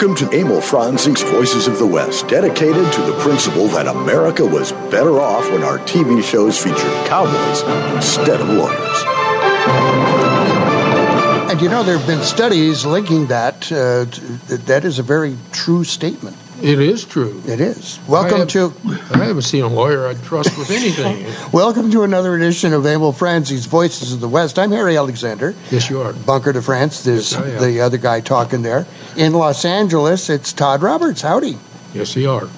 Welcome to Emil Franzi's Voices of the West, dedicated to the principle that America was better off when our TV shows featured cowboys instead of lawyers. And you know, there have been studies linking that. Uh, that is a very true statement. It is true. It is. Welcome I have, to. I haven't seen a lawyer I'd trust with anything. Welcome to another edition of Emil Franzi's Voices of the West. I'm Harry Alexander. yes, you are. Bunker de France. There's Yes, the other guy talking there. In Los Angeles, it's Todd Roberts. Howdy. Yes, you are.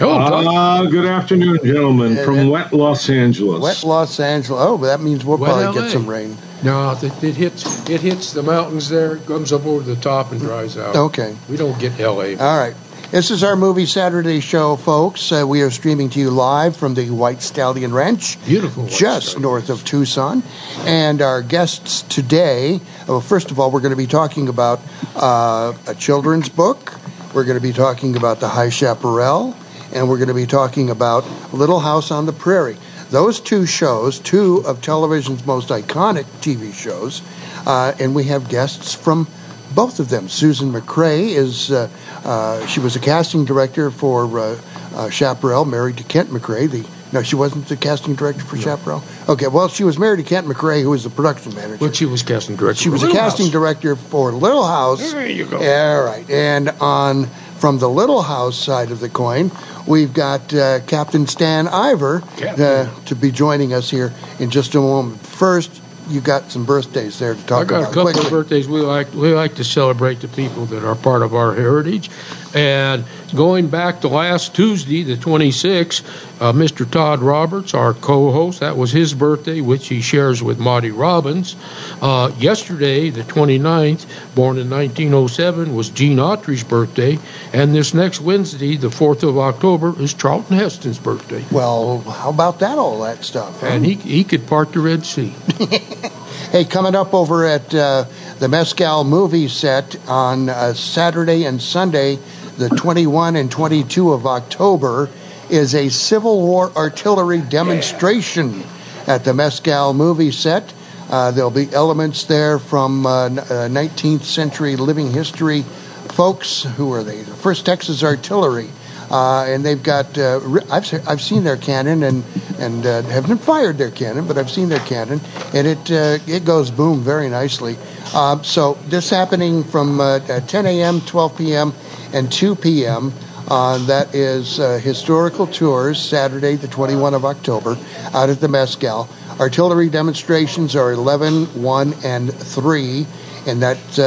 Hello, Doug. Ah, good afternoon, gentlemen, Yeah, from that- wet Los Angeles. Wet Los Angeles. Oh, but that means we'll Wet probably LA. get some rain. No, it, it hits it hits the mountains there, comes up over the top and dries out. Okay. We don't get L.A. All right. This is our movie Saturday show, folks. Uh, we are streaming to you live from the White Stallion Ranch. Beautiful. White just Stallion. north of Tucson. And our guests today, well, first of all, we're going to be talking about uh, a children's book. We're going to be talking about The High Chaparral. And we're going to be talking about Little House on the Prairie. Those two shows, two of television's most iconic TV shows, uh, and we have guests from both of them. Susan McCray is, uh, uh, she was a casting director for uh, uh, Chaparral, married to Kent McCray, the no, she wasn't the casting director for Chaparral. Okay, well, she was married to Kent McCray, who was the production manager. But she was casting director. she was for a casting House. director for Little House. There you go. All right, and on from the Little House side of the coin, we've got uh, Captain Stan Ivar uh, to be joining us here in just a moment. First, you got some birthdays there to talk about. I got about. a couple quickly. of birthdays. We like we like to celebrate the people that are part of our heritage. And going back to last Tuesday, the 26th, uh, Mr. Todd Roberts, our co-host, that was his birthday, which he shares with Marty Robbins. Uh, yesterday, the 29th, born in 1907, was Gene Autry's birthday. And this next Wednesday, the 4th of October, is Charlton Heston's birthday. Well, how about that? All that stuff. huh? And he he could part the Red Sea. Hey, coming up over at uh, the Mescal movie set on uh, Saturday and Sunday, the 21 and 22 of October, is a Civil War artillery demonstration at the Mescal movie set. Uh, there'll be elements there from uh, n- uh, 19th century living history folks. Who are they? The First Texas Artillery. Uh, and they've got uh, I've I've seen their cannon and and uh, haven't fired their cannon, but I've seen their cannon and it uh, it goes boom very nicely. Uh, so this happening from uh, uh, 10 a.m., 12 p.m., and 2 p.m. That is historical tours Saturday, the 21 of October, out at the Mescal. Artillery demonstrations are 11, 1, and 3, and that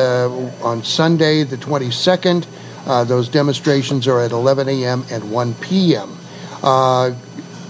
on Sunday, the 22nd. Uh, those demonstrations are at 11 a.m. and 1 p.m. Uh,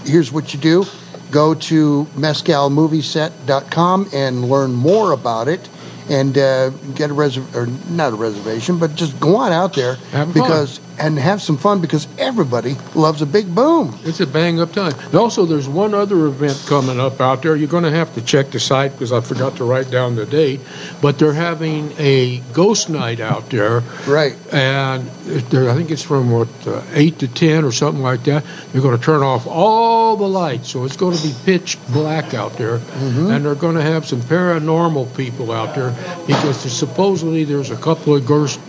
here's what you do go to mescalmovieset.com and learn more about it and uh, get a reserv or not a reservation, but just go on out there Have because and have some fun because everybody loves a big boom. It's a bang up time. And also, there's one other event coming up out there. You're going to have to check the site because I forgot to write down the date. But they're having a ghost night out there. Right. And I think it's from what uh, eight to ten or something like that. They're going to turn off all the lights, so it's going to be pitch black out there. Mm-hmm. And they're going to have some paranormal people out there because there's, supposedly there's a couple of ghost,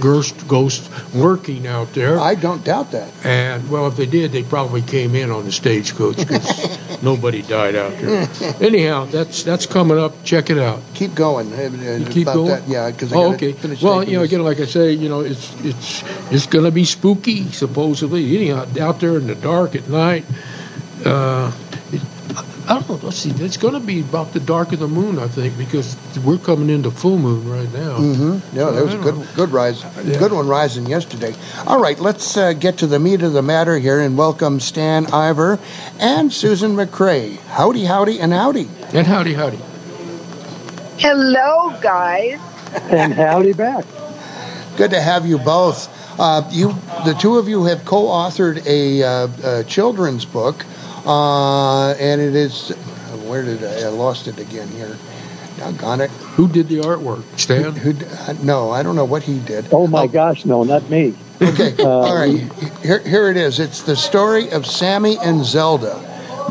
ghost ghosts lurking out there. I don't doubt that. And well, if they did, they probably came in on the stagecoach because nobody died out there. Anyhow, that's that's coming up. Check it out. Keep going. Uh, uh, You keep about going. That. Yeah, because Oh, okay. Well, you know, again, like I say, you know, it's it's it's going to be spooky supposedly. Anyhow, out there in the dark at night. Uh, I don't know. Let's see. It's going to be about the dark of the moon, I think, because we're coming into full moon right now. Mm-hmm. Yeah, there was a I good, don't good rise, Yeah. good one rising yesterday. All right, let's uh, get to the meat of the matter here and welcome Stan Ivar and Susan McCray. Howdy, howdy, and howdy. And howdy, howdy. Hello, guys. And howdy back. Good to have you both. Uh, you, the two of you, have co-authored a, uh, a children's book, uh, and it is. Where did I, I lost it again here? Doggone it. Who did the artwork? Stan. Who? uh, No, I don't know what he did. Oh my gosh, no, not me. Okay, Uh, all right. Here, here it is. It's the story of Sammy and Zelda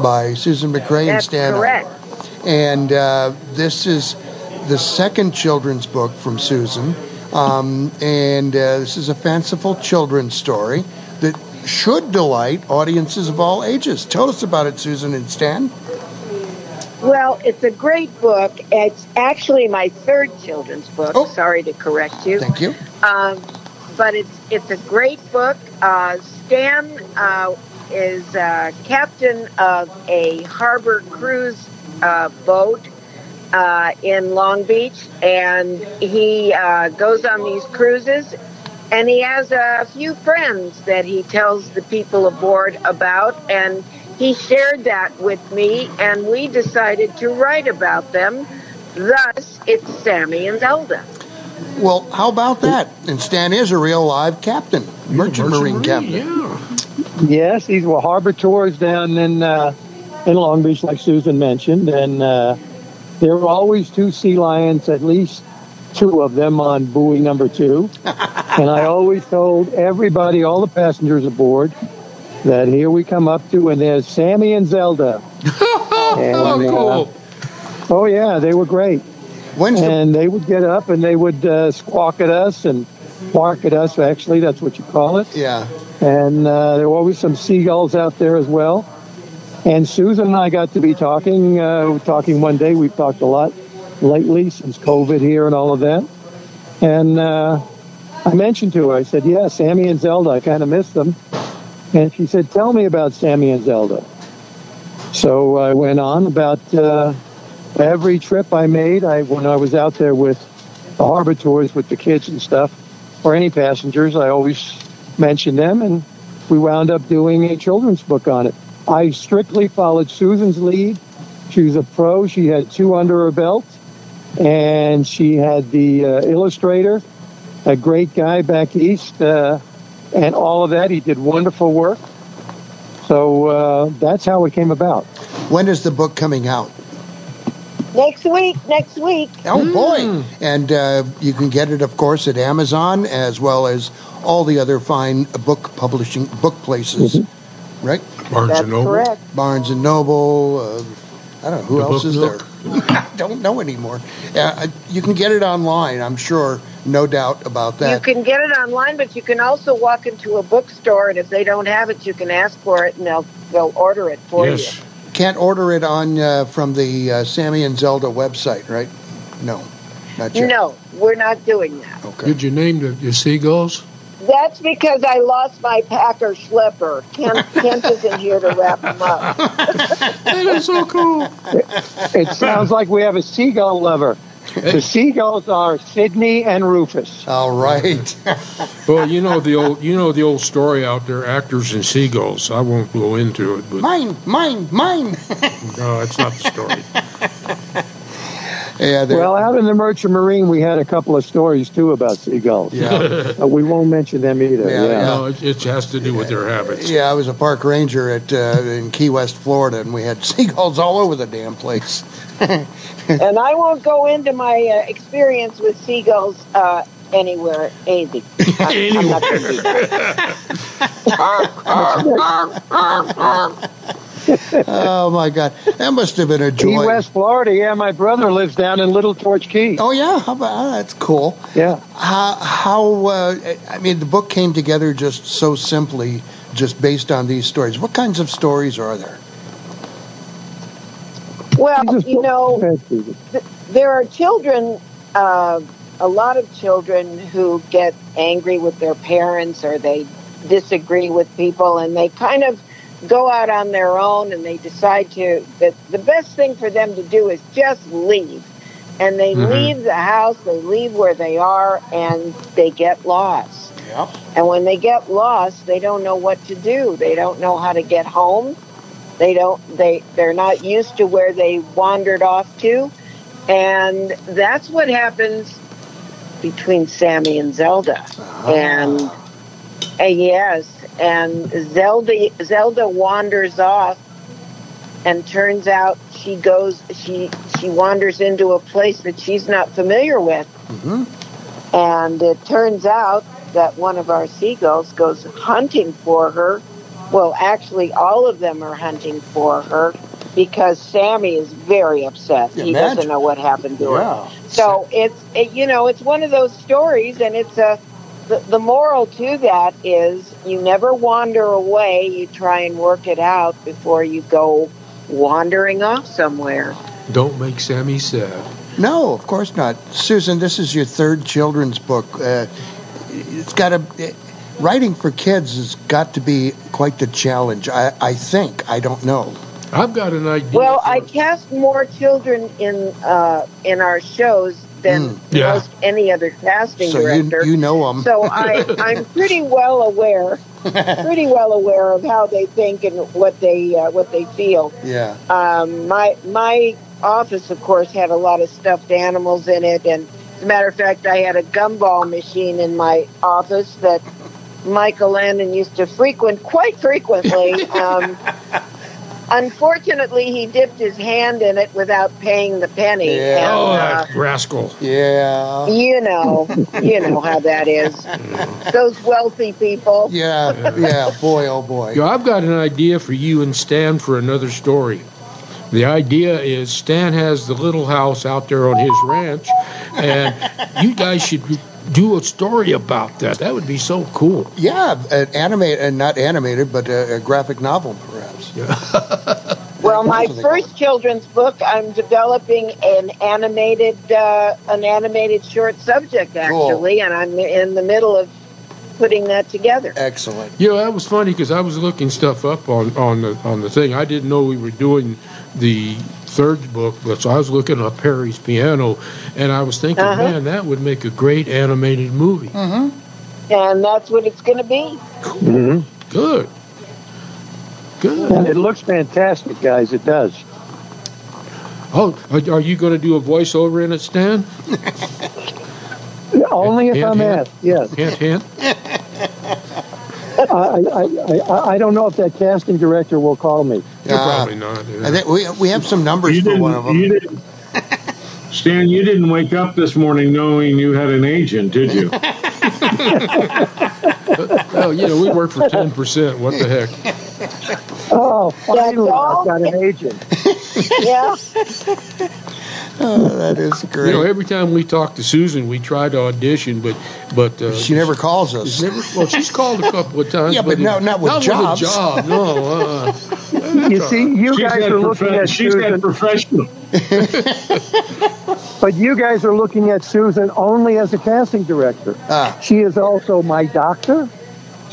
by Susan McCray and That's Stan. correct. Ivar. And uh, this is the second children's book from Susan, um, and uh, this is a fanciful children's story that should delight audiences of all ages. Tell us about it, Susan and Stan. Well, it's a great book. It's actually my third children's book. Oh. Sorry to correct you. Thank you. Um, but it's it's a great book. Uh, Stan uh, is uh, captain of a harbor cruise uh, boat uh, in Long Beach, and he uh, goes on these cruises. And he has a few friends that he tells the people aboard about, and he shared that with me, and we decided to write about them. Thus, it's Sammy and Zelda. Well, how about that? And Stan is a real live captain, merchant, marine, captain. Yeah. Yes, these were harbor tours down in uh, in Long Beach, like Susan mentioned, and uh, there were always two sea lions, at least two of them on buoy number two. and I always told everybody, all the passengers aboard, that here we come up to, and there's Sammy and Zelda. And, oh, uh, cool. oh yeah, they were great. When's the and they would get up and they would uh, squawk at us and bark at us. Actually, that's what you call it. yeah? And uh, there were always some seagulls out there as well. And Susan and I got to be talking. Uh, talking one day. We've talked a lot lately since COVID here and all of that. And uh, I mentioned to her, I said, "Yeah, Sammy and Zelda. I kind of miss them." And she said, "Tell me about Sammy and Zelda." So I went on about uh, every trip I made. I when I was out there with the harbor tours with the kids and stuff, or any passengers, I always mentioned them, and we wound up doing a children's book on it. I strictly followed Susan's lead. She was a pro. She had two under her belt, and she had the uh, illustrator, a great guy back east, uh, and all of that. He did wonderful work. So uh, that's how it came about. When is the book coming out? Next week, next week. Oh boy! And uh, you can get it, of course, at Amazon as well as all the other fine book publishing book places, right? Barnes That's and Noble. correct. Barnes and Noble. Uh, I don't know who The else Book is Nook. there. I don't know anymore. Uh, you can get it online, I'm sure, no doubt about that. You can get it online, but you can also walk into a bookstore, and if they don't have it, you can ask for it, and they'll they'll order it for Yes. you. Can't order it on uh, from the uh, Sammy and Zelda website, right? No, not yet. No, we're not doing that. Okay. Did you name the, the seagulls? That's because I lost my packer slipper. Kent, Kent isn't here to wrap them up. That is so cool. It sounds like we have a seagull lover. The seagulls are Sydney and Rufus. All right. Well, you know the old you know the old story out there, actors and seagulls. I won't go into it, but mine, mine, mine. no, that's not the story. yeah, Well, out in the Merchant Marine, we had a couple of stories too about seagulls. yeah. Uh, we won't mention them either. Yeah, Yeah. yeah. No, it, it has to do with their habits. Yeah, I was a park ranger at uh, in Key West, Florida, and we had seagulls all over the damn place. And I won't go into my uh, experience with seagulls uh, anywhere, Amy. I- I'm not going to do that. oh my God, that must have been a Key joy. West, Florida. Yeah, my brother lives down in Little Torch Key. Oh yeah, how about oh, that's cool. Yeah. How how uh, I mean the book came together just so simply, just based on these stories. What kinds of stories are there? Well, you know, Go there are children, uh, a lot of children who get angry with their parents or they disagree with people and they kind of go out on their own and they decide to, that the best thing for them to do is just leave. And they Mhm. leave the house, they leave where they are, and they get lost. Yep. And when they get lost, they don't know what to do. They don't know how to get home. They don't they they're not used to where they wandered off to. And that's what happens between Sammy and Zelda. And uh, yes, and Zelda Zelda wanders off and turns out she goes she she wanders into a place that she's not familiar with. hmm And it turns out that one of our seagulls goes hunting for her. Well, actually, all of them are hunting for her. because Sammy is very upset. he doesn't know what happened to her. So it's it, you know it's one of those stories, and it's a the, the moral to that is you never wander away. You try and work it out before you go wandering off somewhere. Don't make Sammy sad. No, of course not. Susan, this is your third children's book. Uh, it's got to writing for kids has got to be quite the challenge. I, I think. I don't know. I've got an idea. Well, for- I cast more children in uh, in our shows than Mm. Yeah. most any other casting So you director. you know them. so I, I'm pretty well aware, pretty well aware of how they think and what they uh, what they feel. yeah. Um, my my office, of course, had a lot of stuffed animals in it, and as a matter of fact, I had a gumball machine in my office that Michael Landon used to frequent quite frequently. Um, unfortunately, he dipped his hand in it without paying the penny. Yeah. oh, And, uh, rascal. Yeah. you know, you know how that is. Those wealthy people. Yeah. Yeah. Boy, oh boy. Yeah, I've got an idea for you and Stan for another story. The idea is Stan has the little house out there on his ranch, and you guys should do a story about that. That would be so cool. Yeah, an animated, uh, not animated, but a, a graphic novel, perhaps. Well, my That's what first children's book, I'm developing an animated, uh, an animated short subject Cool. actually, and I'm in the middle of putting that together. Excellent. You know, that was funny because I was looking stuff up on on the on the thing. I didn't know we were doing the third book, but so I was looking up Perry's piano, and I was thinking, Uh-huh. man, that would make a great animated movie. Mm-hmm. And that's what it's going to be. hmm Good. Good. And it looks fantastic, guys. It does. Oh, are, are you going to do a voiceover in it, Stan? Only if Hint, I'm hint. asked. Yes. Hint, hint. I, I, I, I, I don't know if that casting director will call me. You're Uh, probably not. yeah. I think we we have some numbers You for one of them. you didn't, Stan, you didn't wake up this morning knowing you had an agent, did you? well, you know, we work for ten percent. What the heck? Oh, finally. I've got an agent. Yeah. Oh, that is great. You know, every time we talk to Susan, we try to audition, but but uh, she never calls she's us. never. Well, she's called a couple of times. Yeah, but no- not with jobs. With a job. No. Uh, You see, you She's guys that, are looking profe- at she's that Susan, professional. but you guys are looking at Susan only as a casting director. Ah, She is also my doctor.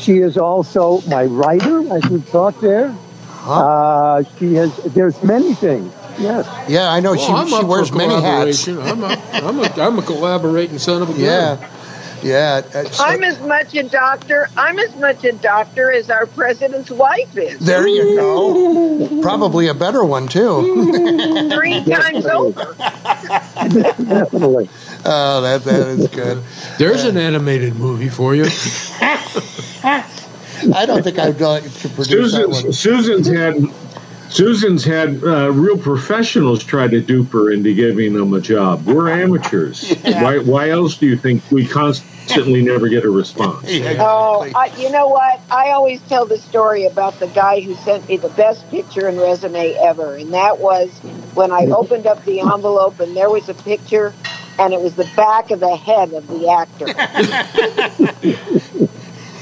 She is also my writer, as we've talked there. huh? Uh, she has. There's many things. Yes. yeah, I know. well, she I'm she up wears for many hats. I'm a, I'm a, I'm a collaborating son of a gun. Yeah, yeah. uh, so- I'm as much a doctor. I'm as much a doctor as our president's wife is. there you go. Probably a better one too. Three times over. Definitely. Oh, that that is good. There's an animated movie for you. I don't think I'd like to produce that one. Susan's, Susan's had Susan's had uh, real professionals try to dupe her into giving them a job. We're amateurs. Why, why else do you think we constantly never get a response? Yeah, Oh. I, you know what? I always tell the story about the guy who sent me the best picture and resume ever, and that was when I opened up the envelope and there was a picture, and it was the back of the head of the actor.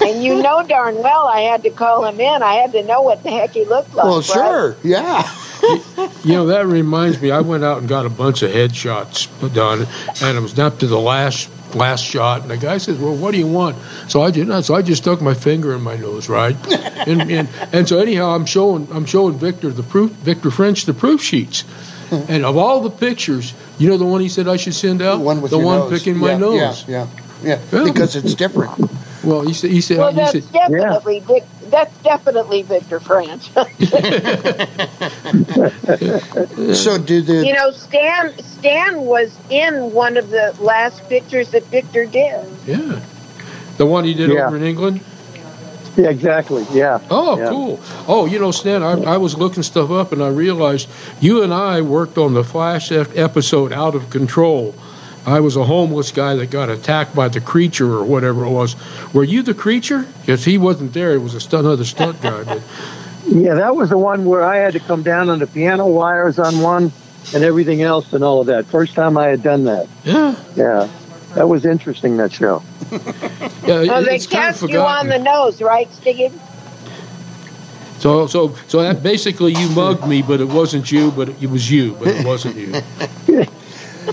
and you know darn well I had to call him in. I had to know what the heck he looked like. well, right? sure. Yeah. You know, that reminds me. I went out and got a bunch of headshots done, and it was up to the last last shot. And the guy says, "Well, what do you want?" So I did not. So I just stuck my finger in my nose, right? and, and and so anyhow, I'm showing I'm showing Victor the proof Victor French the proof sheets. And of all the pictures, you know the one he said I should send out, The one with the your one nose. picking my yeah, nose. Yeah, yeah, yeah. Yeah. Because it's different. Well, you said he said Well, he that's said definitely Vic, that's definitely Victor French. So did the You know, Stan Stan was in one of the last pictures that Victor did. yeah, the one he did Yeah. over in England. Yeah, exactly. Yeah. Oh, Yeah. cool. Oh, you know, Stan, I, I was looking stuff up and I realized you and I worked on the Flash ep- episode Out of Control. I was a homeless guy that got attacked by the creature or whatever it was. Were you the creature? Because he wasn't there. It was a stunt, another stunt guy. But Yeah, that was the one where I had to come down on the piano wires on one and everything else and all of that. First time I had done that. Yeah. Yeah. That was interesting, that show. Yeah, Well, they it's kind of cast you on the nose, right, Steve? So, so, so that basically you mugged me, but it wasn't you, but it was you, but it wasn't you.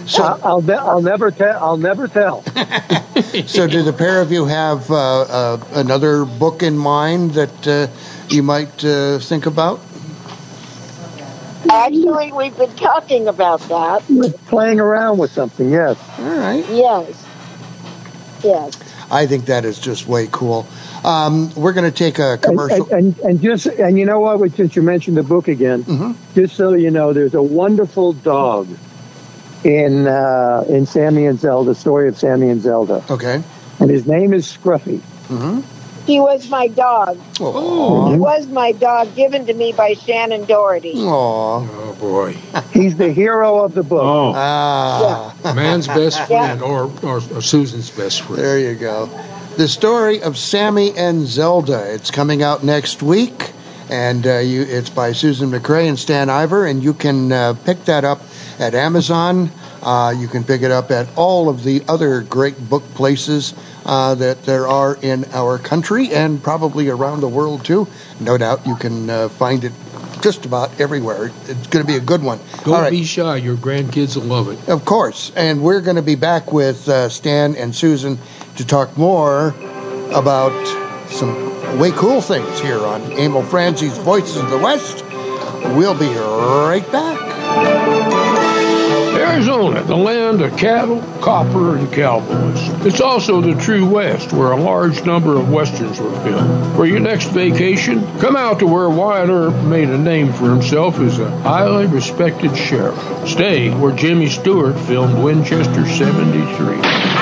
So, I- I'll, ne- I'll never tell. I'll never tell. so do the pair of you have uh, uh, another book in mind that uh, you might uh, think about? Actually, we've been talking about that. Playing around with something, yes. All right. Yes. Yes. I think that is just way cool. Um, we're going to take a commercial. and, and, and just and you know what? Since you mentioned the book again, Mhm. just so you know, there's a wonderful dog in uh, in Sammy and Zelda. The story of Sammy and Zelda, Okay. and his name is Scruffy. Mm-hmm. He was my dog. Aw. He was my dog given to me by Shannen Doherty. Aw. Oh boy, He's the hero of the book. Oh, Ah. man's best Yeah. friend, or, or or Susan's best friend. There you go. The story of Sammy and Zelda. It's coming out next week, and uh, you, it's by Susan McCray and Stan Ivar, and you can uh, pick that up at Amazon. Uh, you can pick it up at all of the other great book places uh, that there are in our country and probably around the world too. No doubt you can uh, find it just about everywhere. It's going to be a good one. Don't right. be shy. Your grandkids will love it. Of course. And we're going to be back with uh, Stan and Susan to talk more about some way cool things here on Emil Franzi's Voices of the West. We'll be right back. Arizona, the land of cattle, copper, and cowboys. It's also the true West, where a large number of westerns were filmed. For your next vacation, come out to where Wyatt Earp made a name for himself as a highly respected sheriff. Stay where Jimmy Stewart filmed Winchester 73.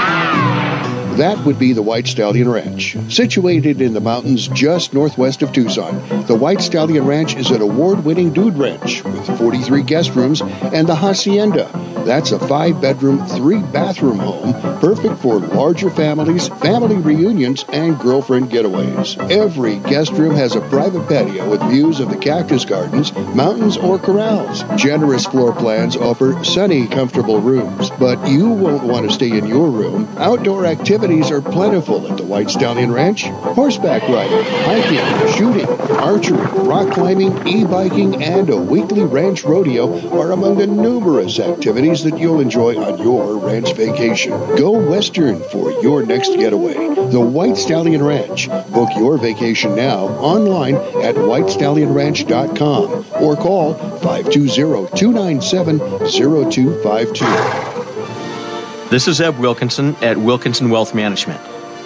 That would be the White Stallion Ranch. Situated in the mountains just northwest of Tucson, the White Stallion Ranch is an award winning dude ranch with 43 guest rooms and the Hacienda. That's a five bedroom, three bathroom home, perfect for larger families, family reunions, and girlfriend getaways. Every guest room has a private patio with views of the cactus gardens, mountains, or corrals. Generous floor plans offer sunny, comfortable rooms, but you won't want to stay in your room. Outdoor activities are plentiful at the White Stallion Ranch. Horseback riding, hiking, shooting, archery, rock climbing, e-biking, and a weekly ranch rodeo are among the numerous activities that you'll enjoy on your ranch vacation. Go Western for your next getaway. The White Stallion Ranch. Book your vacation now online at whitestallionranch.com or call 520-297-0252. This is Eb Wilkinson at Wilkinson Wealth Management.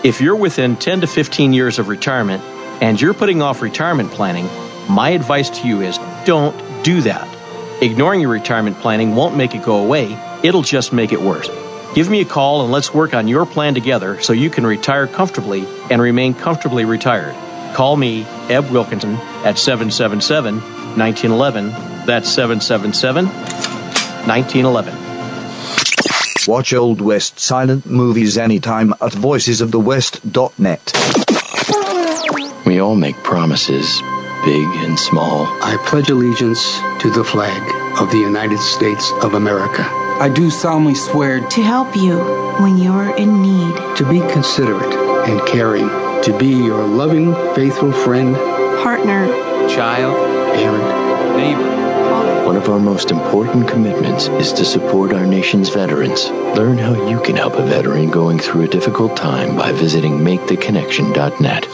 If you're within 10 to 15 years of retirement and you're putting off retirement planning, my advice to you is don't do that. Ignoring your retirement planning won't make it go away, it'll just make it worse. Give me a call and let's work on your plan together so you can retire comfortably and remain comfortably retired. Call me, Eb Wilkinson, at 777 1911. That's 777 1911. Watch Old West silent movies anytime at voicesofthewest.net. We all make promises, big and small. I pledge allegiance to the flag of the United States of America. I do solemnly swear to help you when you're in need, to be considerate and caring, to be your loving, faithful friend, partner, child, parent, neighbor. One of our most important commitments is to support our nation's veterans. Learn how you can help a veteran going through a difficult time by visiting maketheconnection.net.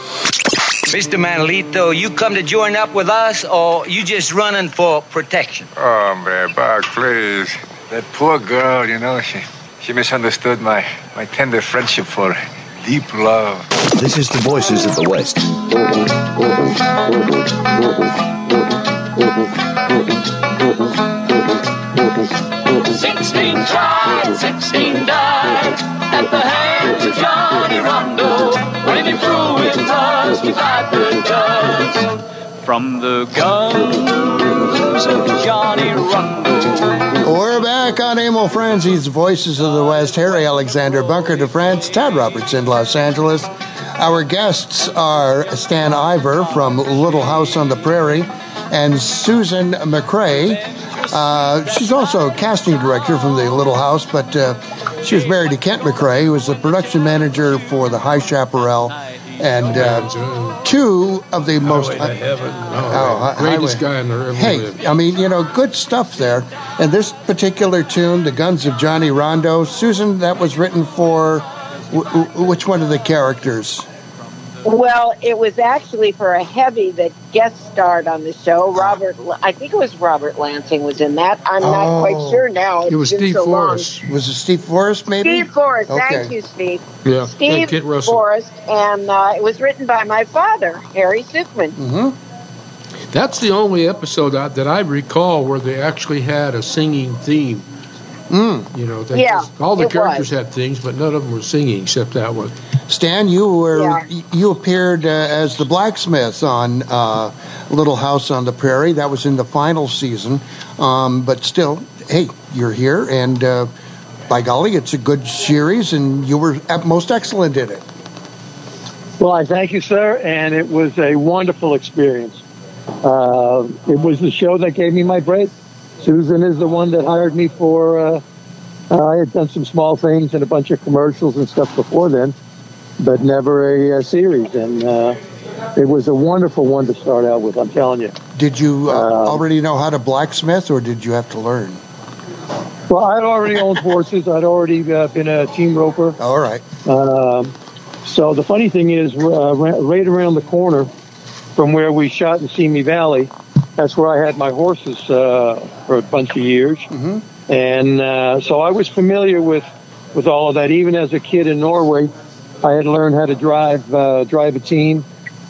Mr. Manolito, you come to join up with us, or you just running for protection? Oh, man, Buck, please. That poor girl, you know, she, she misunderstood my, my tender friendship for her. Deep love. This is the Voices of the West. Sixteen tried, sixteen died at the hands of Johnny Rondo when he threw his us beside the guns. From the guns of Johnny Rondo. We're back on Emil Franzi's Voices of the West. Harry Alexander, Bunker de France, Tad Roberts in Los Angeles. Our guests are Stan Ivar from Little House on the Prairie and Susan McCray. Uh, she's also a casting director from the Little House, but uh, she was married to Kent McCray, who was the production manager for the High Chaparral and uh, two of the most Highway to heaven. Oh, hi- greatest guy in the ever Hey. I mean, you know, good stuff there. And this particular tune, "The Guns of Johnny Rondo," Susan, that was written for w- w- which one of the characters? Well, it was actually for a heavy that guest starred on the show. Robert, I think it was Robert Lansing was in that. I'm not Oh. quite sure now. It's It was Steve so long. Forrest. Was it Steve Forrest? Maybe. Steve Forrest. Okay. Thank you, Steve. Yeah, Steve and Kit Forrest, and uh, it was written by my father, Harry Sukman. Mm-hmm. That's the only episode that, that I recall where they actually had a singing theme. Mm. You know, they Yeah, just- all the characters was. had things, but none of them were singing except that one. Stan, you were Yeah. you appeared uh, as the blacksmith on uh, Little House on the Prairie. That was in the final season, um, but still, hey, you're here, and uh, by golly, it's a good series, and you were at most excellent in it. Well, I thank you, sir, and it was a wonderful experience. Uh, it was the show that gave me my break. Susan is the one that hired me for. Uh, uh, I had done some small things and a bunch of commercials and stuff before then, but never a, uh series. And uh, it was a wonderful one to start out with. I'm telling you. Did you uh, Um, already know how to blacksmith, or did you have to learn? Well, I'd already owned horses. I'd already uh, been a team roper. All right. Um, so the funny thing is, uh, right around the corner from where we shot in Simi Valley, that's where I had my horses uh, for a bunch of years. Mm-hmm. And uh, so I was familiar with, with all of that. Even as a kid in Norway, I had learned how to drive uh, drive a team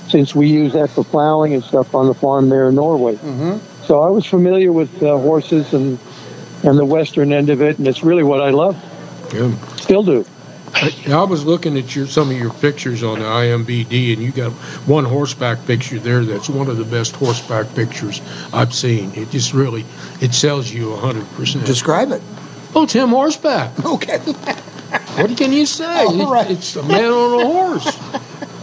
since we use that for plowing and stuff on the farm there in Norway. Mm-hmm. So I was familiar with uh, horses and and the western end of it, and it's really what I love. Yeah. Still do. I, I was looking at your some of your pictures on the IMBD, and you got one horseback picture there that's one of the best horseback pictures I've seen. It just really it sells you a hundred percent. Describe it. Oh, Tim horseback. Okay. What can you say? All right. It- It's a man on a horse,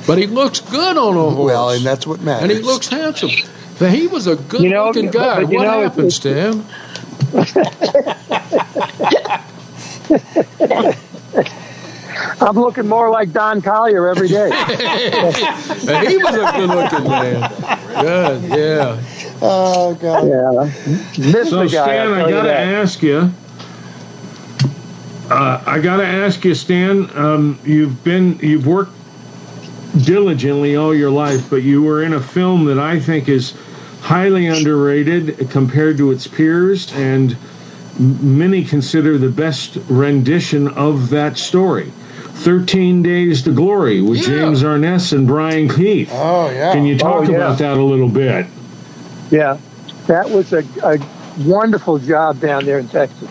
but he looks good on a horse. Well, and that's what matters. and he looks handsome. But he was a You know, good-looking guy. but you what know, happened, it's- Stan? I'm looking more like Don Collier every day. He was a good-looking man. Good, yeah. Oh God. Yeah. Miss So the guy. Stan, I'll I tell you gotta ask you. Uh, I gotta ask you, Stan. Um, you've been you've worked diligently all your life, but you were in a film that I think is highly underrated compared to its peers, and many consider the best rendition of that story. 13 Days to Glory with Yeah. James Arness and Brian Keith. Oh yeah. Can you talk Oh, yeah. about that a little bit? Yeah, that was a, a wonderful job down there in Texas.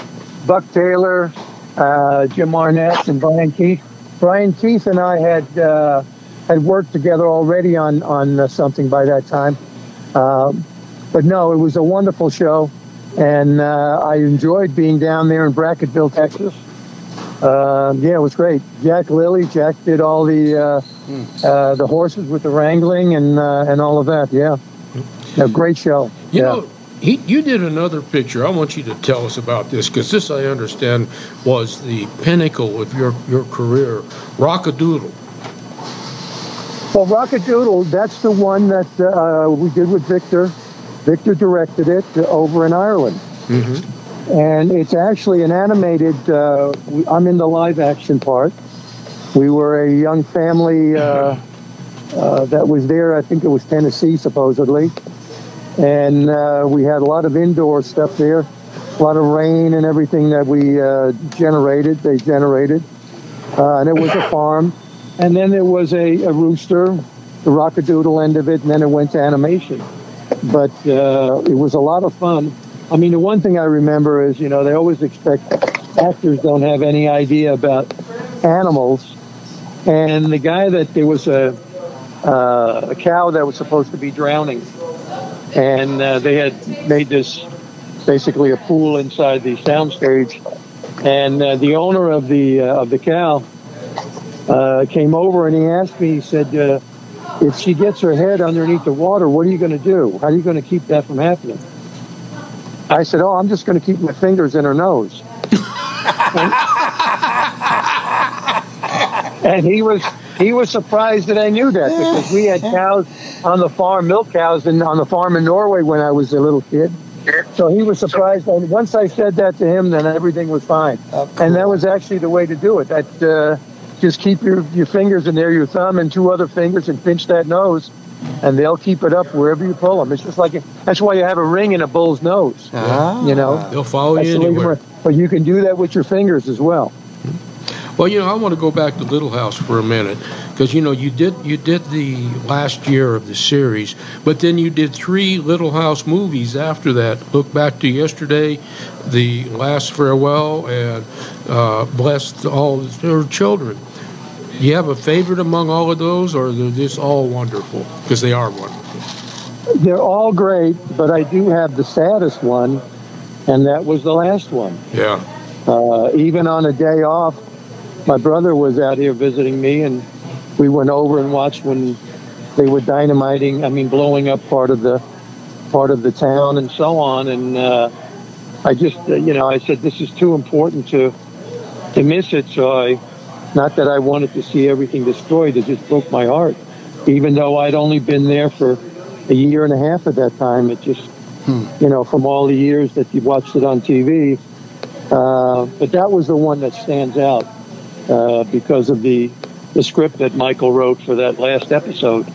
Buck Taylor, uh, Jim Arness, and Brian Keith. Brian Keith and I had uh, had worked together already on on uh, something by that time. Um, but no, it was a wonderful show, and uh, I enjoyed being down there in Brackettville, Texas. Uh, yeah, it was great. Jack Lilley, Jack did all the uh, uh, the horses with the wrangling and uh, and all of that. Yeah, a great show. You yeah. know, he, you did another picture. I want you to tell us about this because this, I understand, was the pinnacle of your, your career. Rock-a-Doodle. Well, Rock-a-Doodle, that's the one that uh, we did with Victor. Victor directed it over in Ireland. Mm-hmm. And it's actually an animated, uh, I'm in the live action part. We were a young family uh, uh, that was there, I think it was Tennessee, supposedly. And uh, we had a lot of indoor stuff there, a lot of rain and everything that we uh, generated, they generated. Uh, and it was a farm. And then there was a, a rooster, the rockadoodle end of it, and then it went to animation. But it was a lot of fun. I mean, the one thing I remember is, you know, they always expect actors don't have any idea about animals. And the guy that there was a, uh, a cow that was supposed to be drowning, and uh, they had made this basically a pool inside the soundstage. And uh, the owner of the uh, of the cow uh, came over and he asked me. He said, uh, "If she gets her head underneath the water, what are you going to do? How are you going to keep that from happening?" I said, "Oh, I'm just going to keep my fingers in her nose." and, and he was he was surprised that I knew that because we had cows on the farm, milk cows, and on the farm in Norway when I was a little kid. So he was surprised. And once I said that to him, then everything was fine. And that was actually the way to do it. That uh, just keep your, your fingers in there, your thumb and two other fingers, and pinch that nose, and they'll keep it up wherever you pull them. It's just like that's why you have a ring in a bull's nose. Ah. you know, They'll follow That's you the anywhere. But you can do that with your fingers as well. Well, you know, I want to go back to Little House for a minute because you know you did you did the last year of the series, but then you did three Little House movies after that. Look back to yesterday, the last farewell, and uh, blessed all their children. Do you have a favorite among all of those, or they're just all wonderful? Because they are wonderful. They're all great, but I do have the saddest one, and that was the last one. Yeah. Uh, even on a day off, my brother was out here visiting me, and we went over and watched when they were dynamiting. I mean, blowing up part of the part of the town and so on. And uh, I just, uh, you know, I said this is too important to to miss it. So I, not that I wanted to see everything destroyed, it just broke my heart. Even though I'd only been there for a year and a half at that time, it just, you know, from all the years that you watched it on TV. Uh, but that was the one that stands out uh, because of the the script that Michael wrote for that last episode.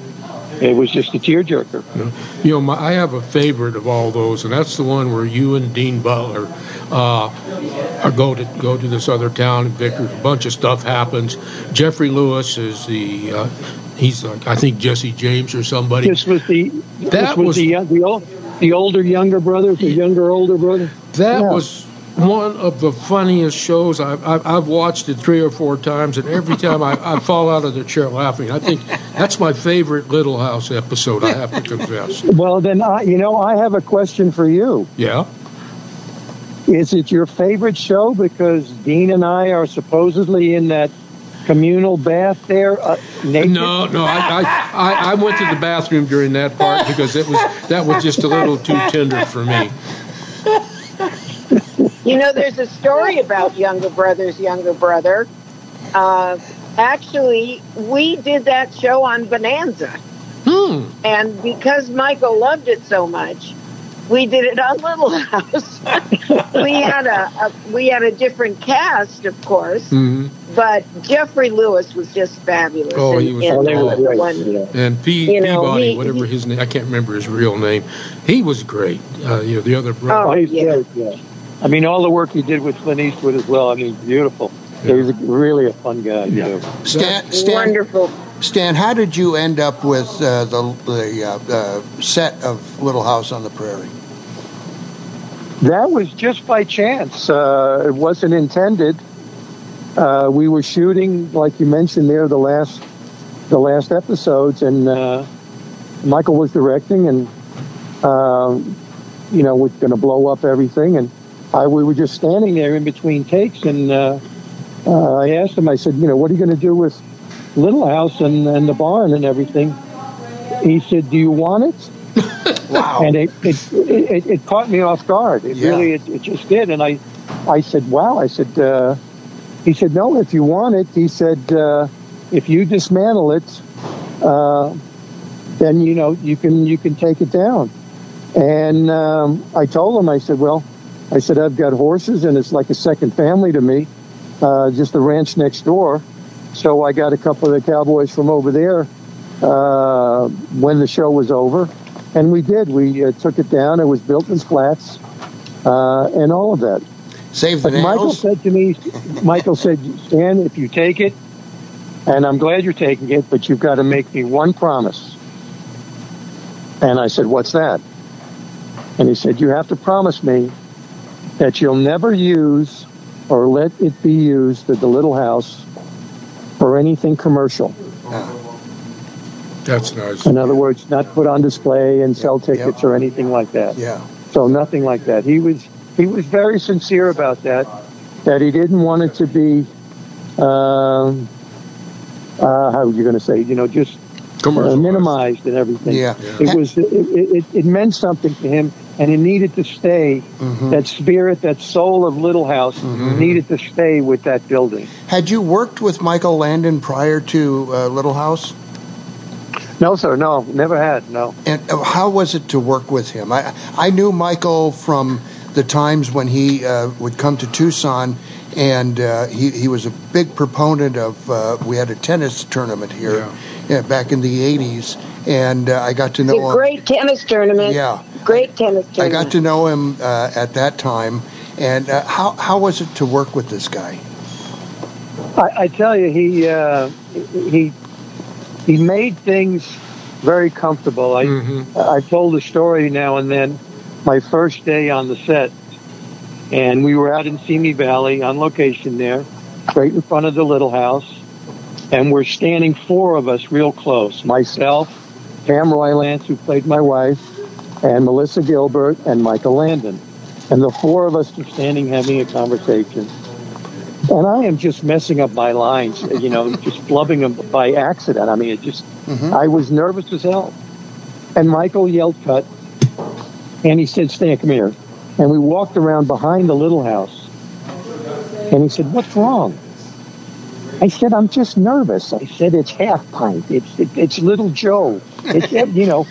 It was just a tearjerker. You know, my, I have a favorite of all those, and that's the one where you and Dean Butler uh, are go to go to this other town in Vickers. A bunch of stuff happens. Geoffrey Lewis is the uh, he's like I think Jesse James or somebody. This was the That this was, was- the the, old, the older younger brother, the younger older brother. That Yeah. was one of the funniest shows. I've, I've, I've watched it three or four times, and every time I, I fall out of the chair laughing. I think that's my favorite Little House episode. I have to confess. Well, then I, you know, I have a question for you. Yeah. Is it your favorite show because Dean and I are supposedly in that communal bath there uh, naked? No, no, I, I, I, I went to the bathroom during that part because it was that was just a little too tender for me. You know, there's a story about younger brother's younger brother. Uh, actually, we did that show on Bonanza. Hmm. And because Michael loved it so much, we did it on Little House. we had a, a we had a different cast, of course, hmm but Geoffrey Lewis was just fabulous. Oh, in- he was in great. the one- And P, You know, Peabody, he- whatever his name, I can't remember his real name. He was great. Uh, you know, the other brother. Oh, brother. he's great. Yeah. I mean, all the work he did with Clint Eastwood as well. I mean, beautiful. He's a, really a fun guy. too. Stan, Stan, Wonderful. Stan, how did you end up with uh, the the uh, uh, set of Little House on the Prairie? That was just by chance. Uh, it wasn't intended. Uh, we were shooting, like you mentioned there, the last the last episodes, and uh, Michael was directing, and um, you know, we're going to blow up everything, and I we were just standing there in between takes, and uh, uh, I asked him, I said, you know, what are you going to do with Little House and, and the barn and everything? He said, do you want it? Wow. and it it, it it caught me off guard. It Yeah. really it, it just did. And I I said, "Wow!" I said, uh, "He said no. If you want it, he said, uh, if you dismantle it, uh, then you know you can you can take it down." And um, I told him, I said, "Well, I said I've got horses, and it's like a second family to me, uh, just the ranch next door. So I got a couple of the cowboys from over there uh, when the show was over." And we did. We uh, took it down. It was built in flats uh, and all of that. Save the But Michael said to me, Michael said, Stan, if you take it, and I'm glad you're taking it, but you've got to make me one promise. And I said, what's that? And he said, you have to promise me that you'll never use or let it be used at the little house for anything commercial. That's nice. In other words, not put on display and sell tickets or anything like that. Yeah. So nothing like that. He was he was very sincere about that. That he didn't want it to be, um, uh, how you going to say, you know, just uh, minimized and everything. Yeah. It was, it, it, it meant something to him and it needed to stay. Mm-hmm. That spirit, that soul of Little House needed to stay with that building. Had you worked with Michael Landon prior to uh, Little House? No, sir, no, never had, no. And uh, how was it to work with him? I I knew Michael from the times when he uh, would come to Tucson, and uh, he he was a big proponent of. Uh, we had a tennis tournament here yeah, back in the '80s, and uh, I got to know a him. great tennis tournament. Yeah. Great tennis tournament. I got to know him uh, at that time, and uh, how how was it to work with this guy? I, I tell you, he uh, he he made things very comfortable. I I told a story now and then. My first day on the set, and we were out in Simi Valley on location there, right in front of the little house, and we're standing four of us real close. Myself, Pam Roylance, who played my wife, and Melissa Gilbert and Michael Landon, and the four of us are standing having a conversation. And I am just messing up my lines, you know, just flubbing them by accident. I mean, it just, mm-hmm. I was nervous as hell. And Michael yelled cut, and he said, Stan, come here. And we walked around behind the little house. And he said, what's wrong? I said, I'm just nervous. I said, it's half pint. It's, it, it's little Joe. It's, you know,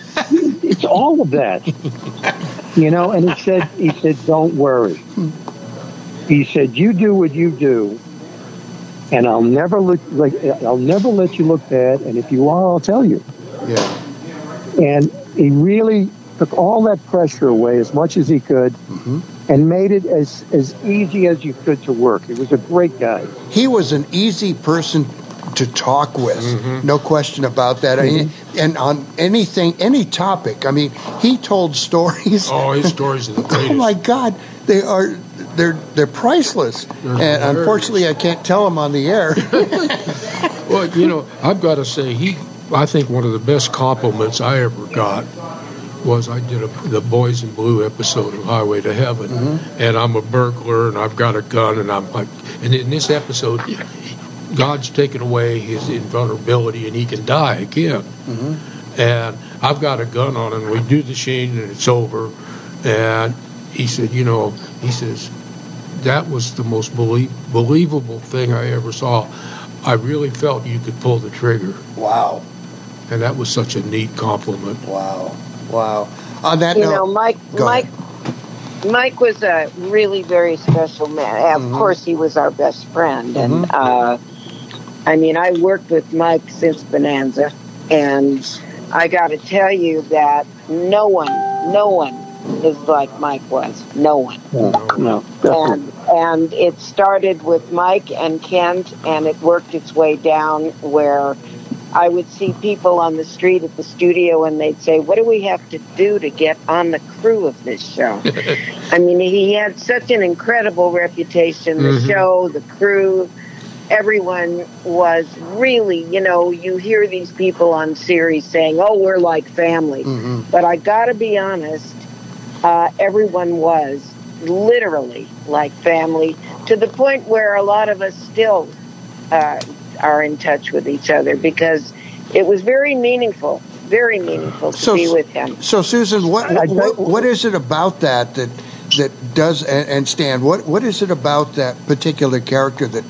it's all of that. You know, and he said, he said, don't worry. He said, "You do what you do, and I'll never look like I'll never let you look bad. And if you are, I'll tell you." Yeah. And he really took all that pressure away as much as he could, mm-hmm. And made it as as easy as you could to work. He was a great guy. He was an easy person to talk with, Mm-hmm. no question about that. I mean, and on anything, any topic. I mean, he told stories. Oh, his stories are the greatest. oh my God, they are they're they're priceless. and hilarious. unfortunately, I can't tell them on the air. Well, you know, I've got to say, he, I think one of the best compliments I ever got was I did a, the Boys in Blue episode of Highway to Heaven, mm-hmm. and I'm a burglar and I've got a gun, and I'm like, and in this episode, God's taken away his invulnerability and he can die again. Mm-hmm. And I've got a gun on him. We do the scene and it's over. And he said, you know, he says, that was the most belie- believable thing I ever saw. I really felt you could pull the trigger. Wow. And that was such a neat compliment. Wow. Wow. On that you note, know, Mike. go Mike. Mike was a really very special man. Of Mm-hmm. course, he was our best friend, and uh, I mean, I worked with Mike since Bonanza, and I got to tell you that no one, no one is like Mike was. No one. No, and and it started with Mike and Kent, and it worked its way down where I would see people on the street at the studio, and they'd say, "What do we have to do to get on the crew of this show?" I mean, he had such an incredible reputation. The Mhm. show, the crew, everyone was really, you know, you hear these people on series saying, "Oh, we're like family," but I got to be honest, uh, everyone was literally like family to the point where a lot of us still uh, are in touch with each other because it was very meaningful, very meaningful to So- be with him. So, Susan, what what, what is it about that that that does and, and Stan? What what is it about that particular character that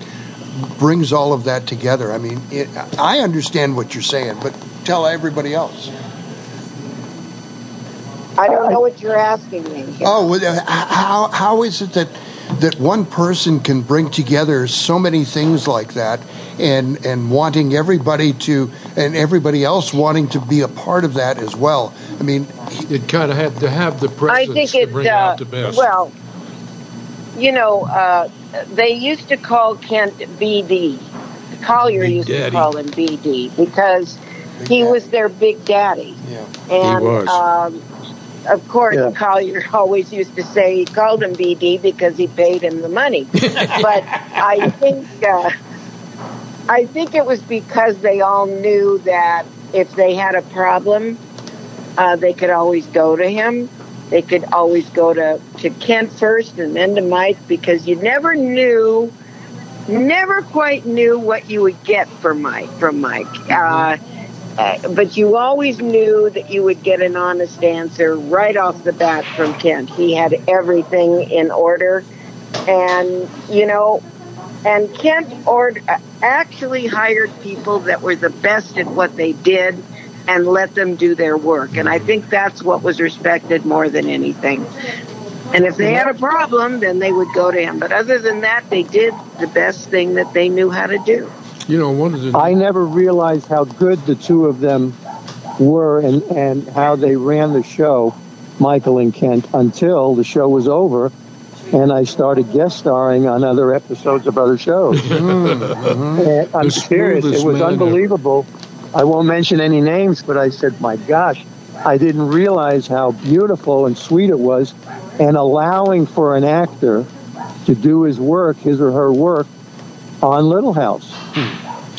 brings all of that together? I mean, it, I understand what you're saying, but tell everybody else. I don't know what you're asking me. Oh, uh, how how is it that that one person can bring together so many things like that, and and wanting everybody to and everybody else wanting to be a part of that as well? I mean, it kind of had to have the I presence think to it. bring Uh, out the best. well, you know, uh, they used to call Kent BD. Collier used Daddy. to call him BD because he was their big daddy. Yeah. And He was. Um, of course, Collier always used to say he called him BD because he paid him the money. but I think uh, I think it was because they all knew that if they had a problem, uh, they could always go to him. They could always go to, to Kent first and then to Mike because you never knew never quite knew what you would get from Mike. From Mike, uh, uh, but you always knew that you would get an honest answer right off the bat from Kent. He had everything in order, and you know, and Kent ord- actually hired people that were the best at what they did and let them do their work. And I think that's what was respected more than anything. And if they had a problem, then they would go to him. But other than that, they did the best thing that they knew how to do. You know, one of the I never realized how good the two of them were and, and how they ran the show, Michael and Kent, until the show was over and I started guest starring on other episodes of other shows. Mm-hmm. Mm-hmm. And I'm The serious. It was man ever. unbelievable. I won't mention any names, but I said, my gosh, I didn't realize how beautiful and sweet it was and allowing for an actor to do his work, his or her work, on Little House.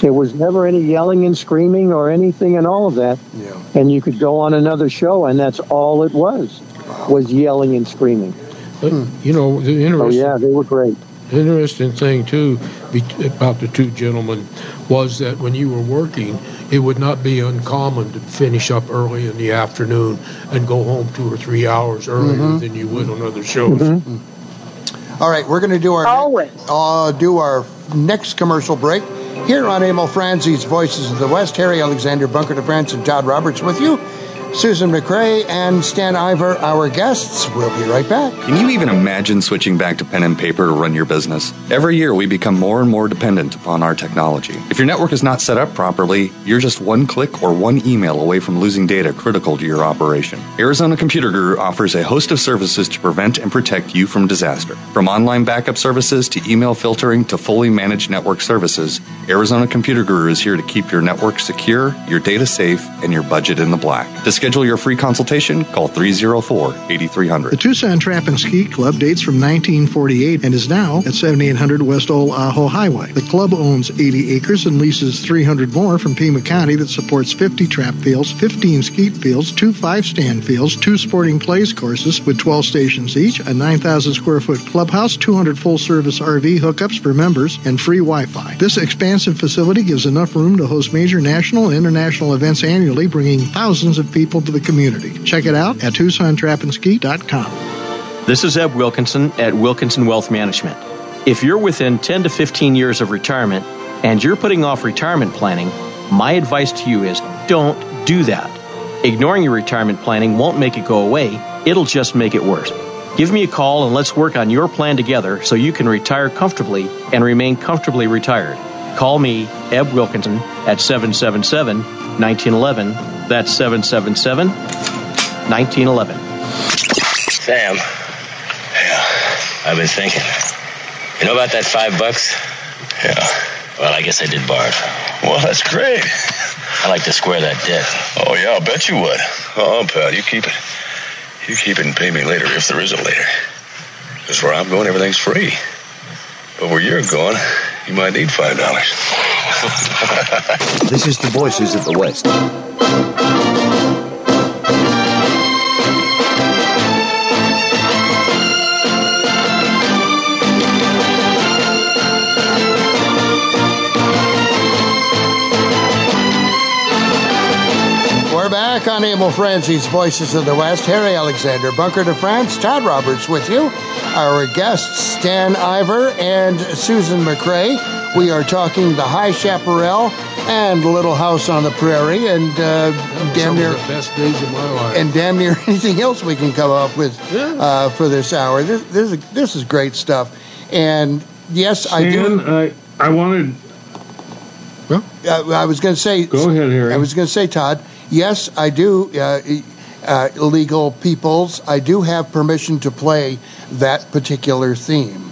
There was never any yelling and screaming or anything and all of that. Yeah. And you could go on another show and that's all it was, was yelling and screaming. But, you know, the interesting, Oh interesting, yeah, they were great. interesting thing too be- about the two gentlemen was that when you were working, it would not be uncommon to finish up early in the afternoon and go home two or three hours earlier Mhm. than you would on other shows. All right, we're going to do our Always. uh, do our next commercial break here on Emil Franzi's Voices of the West. Harry Alexander, Bunker France, and Todd Roberts with you. Susan McCray and Stan Ivar, our guests. We'll be right back. Can you even imagine switching back to pen and paper to run your business? Every year, we become more and more dependent upon our technology. If your network is not set up properly, you're just one click or one email away from losing data critical to your operation. Arizona Computer Guru offers a host of services to prevent and protect you from disaster. From online backup services to email filtering to fully managed network services, Arizona Computer Guru is here to keep your network secure, your data safe, and your budget in the black. To schedule your free consultation, call 304 8300. The Tucson Trap and Ski Club dates from 1948 and is now at 7800 West Old Ajo Highway. The club owns 80 acres and leases 300 more from Pima County that supports 50 trap fields, 15 skeet fields, two five-stand fields, two sporting clays courses with 12 stations each, a 9,000 square foot clubhouse, 200 full-service RV hookups for members, and free Wi-Fi. This expansive facility gives enough room to host major national and international events annually, bringing thousands of people to the community. Check it out at TucsonTrapandSki.com. This is Eb Wilkinson at Wilkinson Wealth Management. If you're within 10 to 15 years of retirement and you're putting off retirement planning, my advice to you is don't do that. Ignoring your retirement planning won't make it go away, it'll just make it worse. Give me a call and let's work on your plan together so you can retire comfortably and remain comfortably retired. Call me, Eb Wilkinson, at 777 1911. That's 777 1911. Sam. Yeah. I've been thinking. You know about that five bucks? Yeah. Well, I guess I did borrow it. Well, that's great. I like to square that debt. Oh, yeah, I'll bet you would. Oh, pal, you keep it. You keep it and pay me later if there is a later. Because where I'm going, everything's free. But where you're going, you might need $5. This is the Voices of the West. We're back on Emil Franzi's Voices of the West. Harry Alexander, Bunker de France, Todd Roberts with you. Our guests, Stan Ivar and Susan McCray. We are talking the High Chaparral and Little House on the Prairie and uh, damn near best days of my life. and damn near anything else we can come up with uh, for this hour. This, this, is, this is great stuff. And yes, I do. I, I wanted. Uh, I was going to say. Go ahead, Harry. I was going to say, Todd. Yes, I do. Uh, uh, illegal peoples. I do have permission to play that particular theme.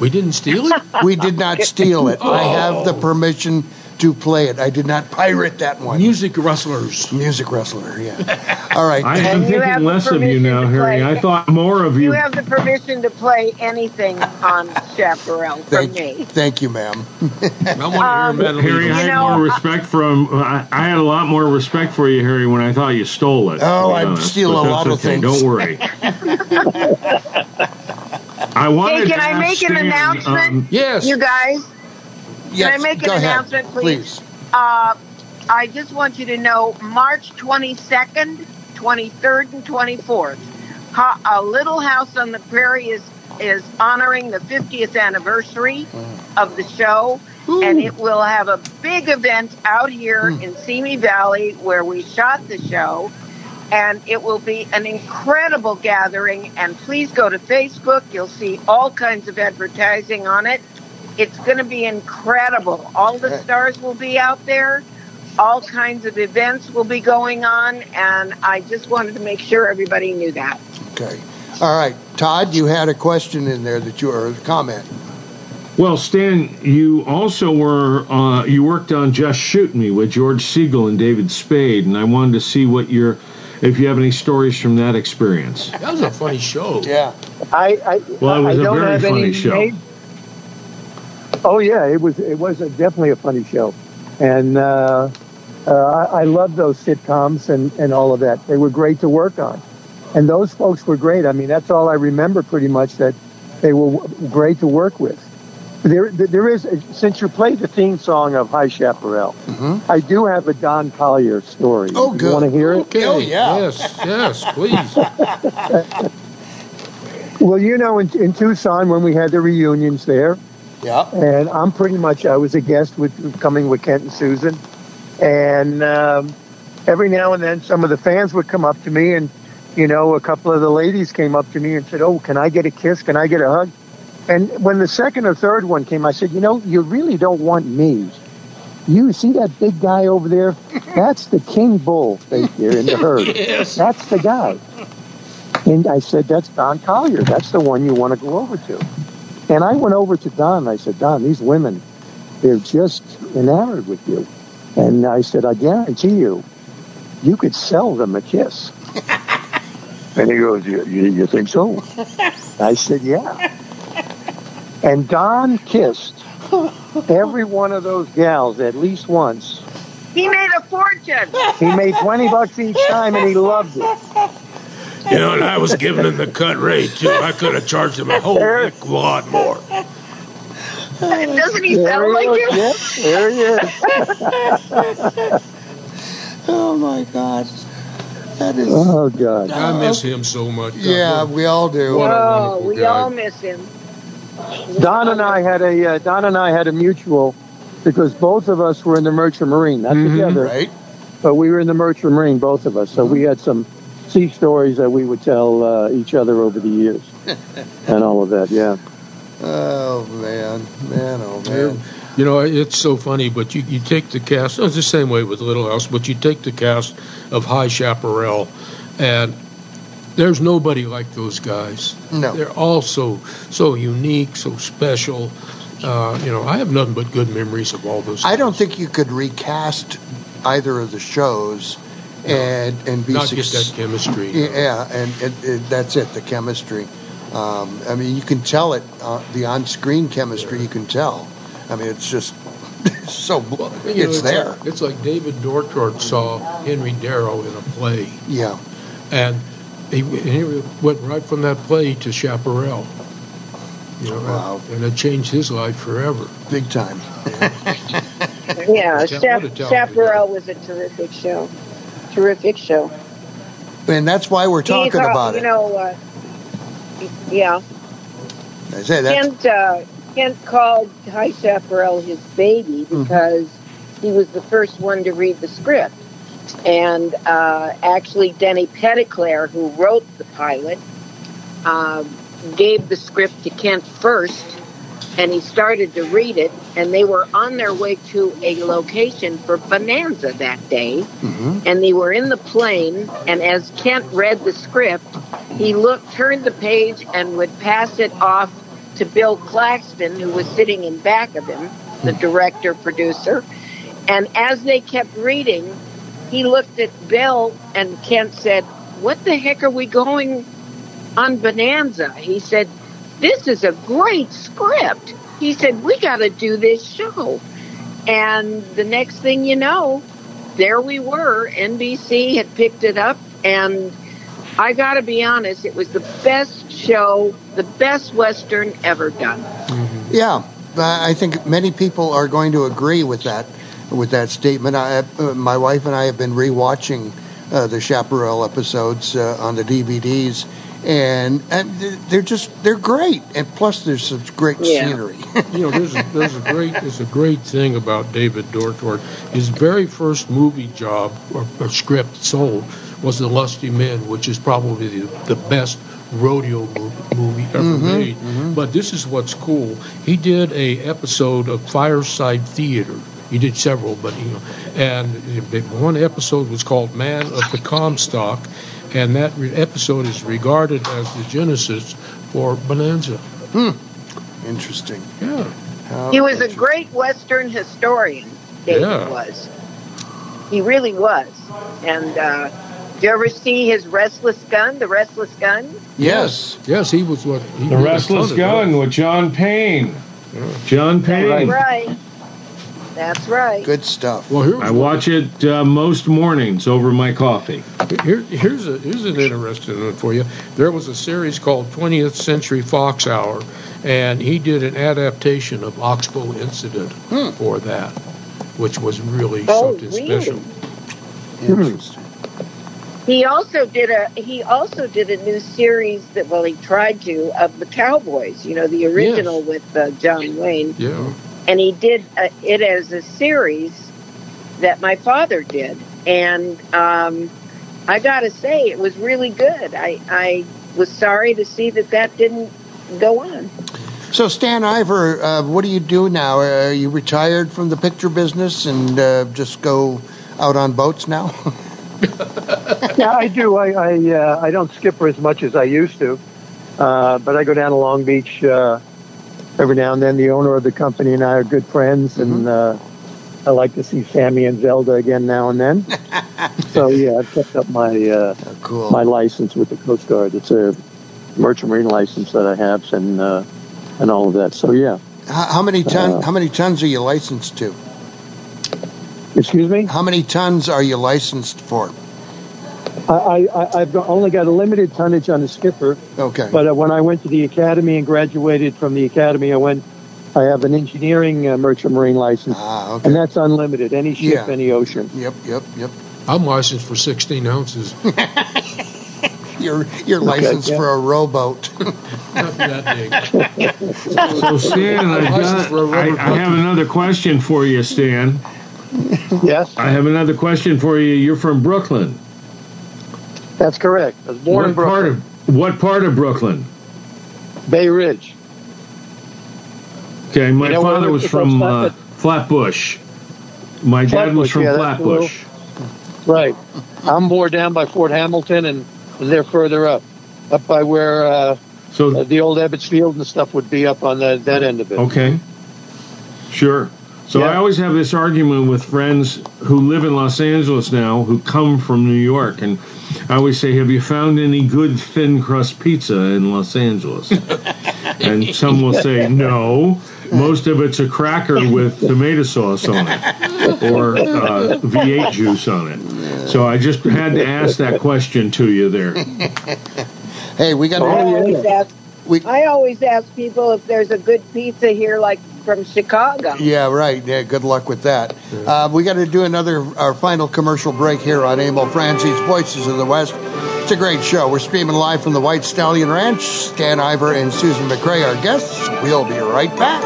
We didn't steal it? We did not steal it. I have the permission to play it. I did not pirate that one. Music rustlers. Music rustler, yeah. All right. I am And you have thinking less of you now, Harry. play. I thought more of You you. have the permission to play anything on Chaparral from Thank, me. thank you, ma'am. I Um, Harry, I You had know, more respect from. I, I had a lot more respect for you, Harry, when I thought you stole it. Oh, I honest, steal a that's lot of things. Don't worry. I wanted Hey, can I ask make an announcement? um, Yes. You guys? Yes, Can I make an ahead, announcement, please? Uh, I just want you to know March 22nd, 23rd, and 24th. Ha- a Little House on the Prairie is, is honoring the 50th anniversary of the show. And it will have a big event out here in Simi Valley where we shot the show. And it will be an incredible gathering. And please go to Facebook. You'll see all kinds of advertising on it. It's going to be incredible. All the stars will be out there. All kinds of events will be going on. And I just wanted to make sure everybody knew that. Okay. All right. Todd, you had a question in there that you or a comment. Well, Stan, you also were uh, you worked on Just Shoot Me with George Segal and David Spade, and I wanted to see what your if you have any stories from that experience. That was a funny show. Yeah. I, I Well, it was I a don't very funny show. made- Oh yeah, it was it was a, definitely a funny show, and uh, uh, I, I love those sitcoms and and all of that. They were great to work on, and those folks were great. I mean, that's all I remember pretty much that they were w- great to work with. There, there is since you played the theme song of High Chaparral, I do have a Don Collier story. Oh, You good. want to hear it? Okay. Oh, yeah. Yes, yes, please. Well, you know, in, in Tucson when we had the reunions there, Yeah. and I'm pretty much I was a guest with coming with Kent and Susan, and um, every now and then some of the fans would come up to me, and you know, a couple of the ladies came up to me and said, "Oh, can I get a kiss? Can I get a hug?" And when the second or third one came, I said, "You know, you really don't want me. You see that big guy over there? That's the king bull right there in the herd. Yes. That's the guy." And I said, That's Don Collier. That's the one you want to go over to. And I went over to Don I said, Don, these women, they're just enamored with you. And I said, I guarantee you, you could sell them a kiss. and he goes, you, you, you think so? I said, Yeah. And Don kissed every one of those gals at least once. He made a fortune. He made 20 bucks each time and he loved it. You know, and I was giving him the cut rate too. I could have charged him a whole heck lot more. Doesn't he There sound he like you? is. Yeah, there he is. Oh my God. That is. Oh, God. I miss him so much. yeah, we all do. What a Oh, wonderful we guy. all miss him. Don and I had a uh, Don and I had a mutual because both of us were in the Merchant Marine, not together, Right. but we were in the Merchant Marine, both of us. So we had some sea stories that we would tell uh, each other over the years and all of that. Yeah. Oh man, man, oh man. You know, it's so funny, but you, you take the cast, it's the same way with Little House, but you take the cast of High Chaparral, and there's nobody like those guys. No. They're all so, so unique, so special. Uh, you know, I have nothing but good memories of all those. I don't think you could recast either of the shows and and be Not suc- that chemistry. Yeah, and, and, and that's it, the chemistry. Um, I mean, you can tell it, uh, the on-screen chemistry. You can tell. I mean, it's just so You know, it's there. Like, it's like David Dortort saw Henry Darrow in a play, Yeah, and he, he went right from that play to Chaparral. You know, Wow. and it changed his life forever. big time. Yeah, What Chap- talented Chaparral was a terrific show. Terrific show. And that's why we're talking He's, uh, about you it. know, uh, yeah. I say that's Kent, uh, Kent called High Chaparral his baby Mm-hmm. because he was the first one to read the script. And uh, actually, Denne Petitclerc, who wrote the pilot, uh, gave the script to Kent first, and he started to read it. And they were on their way to a location for Bonanza that day. And they were in the plane and as kent read the script he looked turned the page and would pass it off to bill claxton who was sitting in back of him the director producer. And as they kept reading he looked at bill and kent said what the heck are we going on bonanza? He said this is a great script. He said we got to do this show. And the next thing you know there we were. NBC had picked it up, and I got to be honest, it was the best show, the best Western ever done. Mm-hmm. Yeah, I think many people are going to agree with that with that statement. I, uh, my wife and I have been rewatching uh, the Chaparral episodes uh, on the DVDs, and, and they're just they're great. And plus, there's some great Yeah. scenery. you know, there's a, there's a great there's a great thing about David Dortort. His very first movie job or, or script sold was The Lusty Men, which is probably the, the best rodeo movie, movie ever Mhm, made. But this is what's cool. He did a episode of Fireside Theater. He did several, but you know, and one episode was called Man of the Comstock, and that re- episode is regarded as the genesis for Bonanza. Hmm. Interesting. Yeah. How He was a great Western historian, David Yeah. was. He really was. And uh, did you ever see his Restless Gun, the Restless Gun? Yes. Yes, he was what he The Restless Gun with John Payne. John Payne. That's right. That's right. Good stuff. Well, here I watch it uh, most mornings over my coffee. Here, here's a here's an interesting one for you. There was a series called 20th Century Fox Hour, and he did an adaptation of Oxbow Incident for that, which was really Oh, something really? special. Interesting. He also did a he also did a new series that well he tried to of the Cowboys, you know, the original with uh, John Wayne, Yeah. And he did uh, it as a series that my father did, and um, I got to say it was really good. I I was sorry to see that that didn't go on. So Stan Ivar, uh, what do you do now? Are you retired from the picture business and uh, just go out on boats now? yeah, I do. I I, uh, I don't skipper as much as I used to, uh, but I go down to Long Beach uh, every now and then. The owner of the company and I are good friends, and uh, I like to see Sammy and Zelda again now and then. so yeah, I've kept up my uh, cool. my license with the Coast Guard. It's a merchant marine license that I have, and uh, and all of that. So yeah. how, how many ton? Uh, how many tons are you licensed to? Excuse me. How many tons are you licensed for? I, I, I've only got a limited tonnage on the skipper. Okay. But uh, when I went to the academy and graduated from the academy, I went. I have an engineering uh, merchant marine license, Ah, okay. and that's unlimited. Any ship, Yeah. any ocean. Yep, yep, yep. I'm licensed for 16 ounces. You're you're Okay, licensed yeah. for a rowboat. Not that big. So Stan, I, got, I, I have another question for you, Stan. Yes, I have another question for you. You're from Brooklyn. That's correct. I was born what in Brooklyn, part of what part of Brooklyn? Bay Ridge. Okay, my You know, father was from uh, Flatbush. My dad was from yeah, a little- Flatbush. Right. I'm more down by Fort Hamilton, and, and they're further up, up by where uh, so the old Ebbets Field and stuff would be up on the, that end of it. Okay. Sure. So Yeah. I always have this argument with friends who live in Los Angeles now who come from New York. And I always say, Have you found any good thin crust pizza in Los Angeles? and some will say, No. Most of it's a cracker with tomato sauce on it or uh, V8 juice on it. So I just had to ask that question to you there. hey, we got. I always ask. I always ask people if there's a good pizza here, like from Chicago. Yeah, right. Yeah, good luck with that. Uh, we got to do another our final commercial break here on Emil Franzi's Voices of the West. It's a great show. We're streaming live from the White Stallion Ranch. Stan Ivar and Susan McCray are guests. We'll be right back.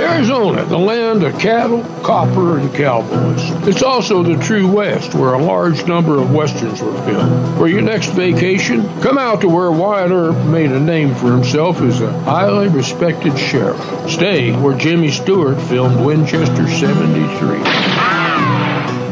Arizona, the land of cattle, copper, and cowboys. It's also the true West, where a large number of westerns were filmed. For your next vacation, come out to where Wyatt Earp made a name for himself as a highly respected sheriff. Stay where Jimmy Stewart filmed Winchester 73.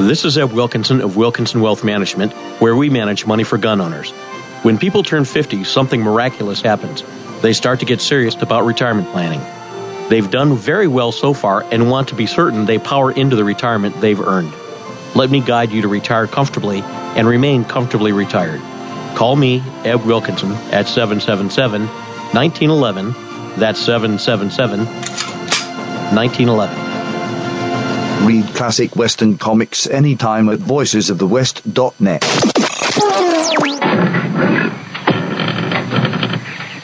This is Ed Wilkinson of Wilkinson Wealth Management, where we manage money for gun owners. When people turn 50, something miraculous happens. They start to get serious about retirement planning. They've done very well so far and want to be certain they power into the retirement they've earned. Let me guide you to retire comfortably and remain comfortably retired. Call me, Ed Wilkinson, at 777 1911. That's 777 1911. Read classic Western comics anytime at voicesofthewest.net.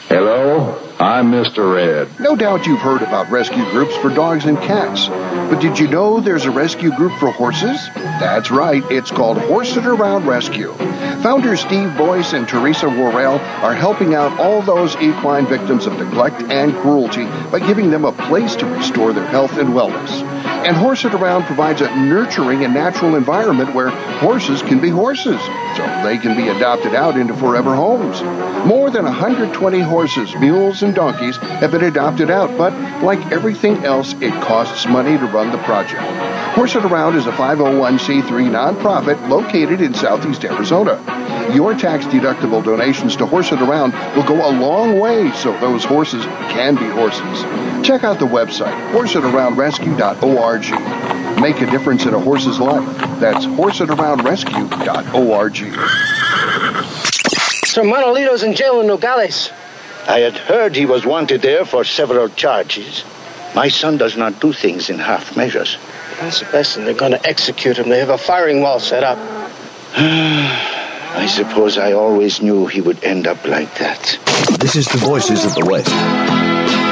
Hello, I'm Mr. Red. No doubt you've heard about rescue groups for dogs and cats. But did you know there's a rescue group for horses? That's right, it's called Horse It Around Rescue. Founders Steve Boyce and Teresa Worrell are helping out all those equine victims of neglect and cruelty by giving them a place to restore their health and wellness. And Horse It Around provides a nurturing and natural environment where horses can be horses, so they can be adopted out into forever homes. More than 120 horses, mules, and donkeys have been adopted out, but like everything else, it costs money to run the project. Horse It Around is a 501c3 nonprofit located in southeast Arizona. Your tax deductible donations to Horse It Around will go a long way so those horses can be horses. Check out the website, horseitaroundrescue.org. Make a difference in a horse's life. That's horseitaroundrescue.org. Sir Manolito's in jail in Nogales. I had heard he was wanted there for several charges. My son does not do things in half measures. That's the best, and they're going to execute him. They have a firing wall set up. I suppose I always knew he would end up like that. This is the Voices of the West.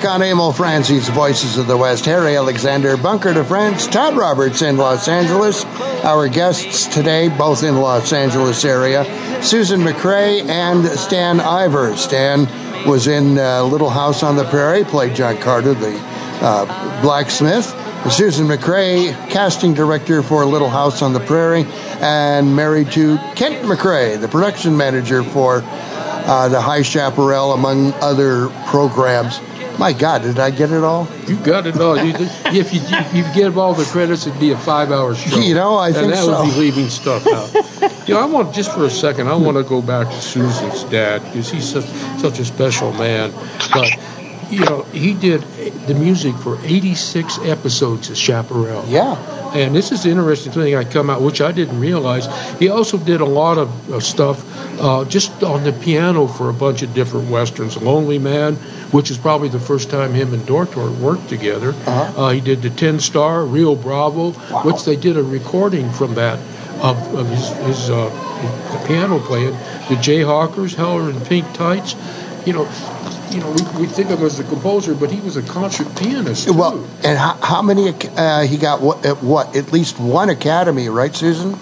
Back on Emil Franzi's Voices of the West. Harry Alexander, Bunker to France, Todd Roberts in Los Angeles. Our guests today, both in Los Angeles area, Susan McCray and Stan Ivar. Stan was in uh, Little House on the Prairie, played John Carter, the uh, blacksmith. Susan McCray, casting director for Little House on the Prairie, and married to Kent McCray, the production manager for uh, the High Chaparral, among other programs. My God, did I get it all? You got it all. You, if you if you give all the credits, it'd be a five-hour show. You know, I and think that so. would be leaving stuff out. you know, I want just for a second. I want to go back to Susan's dad because he's such, such a special man. But you know, he did the music for 86 episodes of Chaparral. Yeah. And this is the interesting thing I come out, which I didn't realize. He also did a lot of, of stuff uh, just on the piano for a bunch of different westerns. Lonely Man, which is probably the first time him and Dortort worked together. Uh-huh. Uh, he did the Tin Star, Rio Bravo, which they did a recording from that of, of his, his uh, the piano playing. The Jayhawkers, Heller in Pink Tights. You know, you know, we, we think of him as a composer, but he was a concert pianist. Too. Well, and how, how many? Uh, he got what, at what? At least one Academy, right, Susan?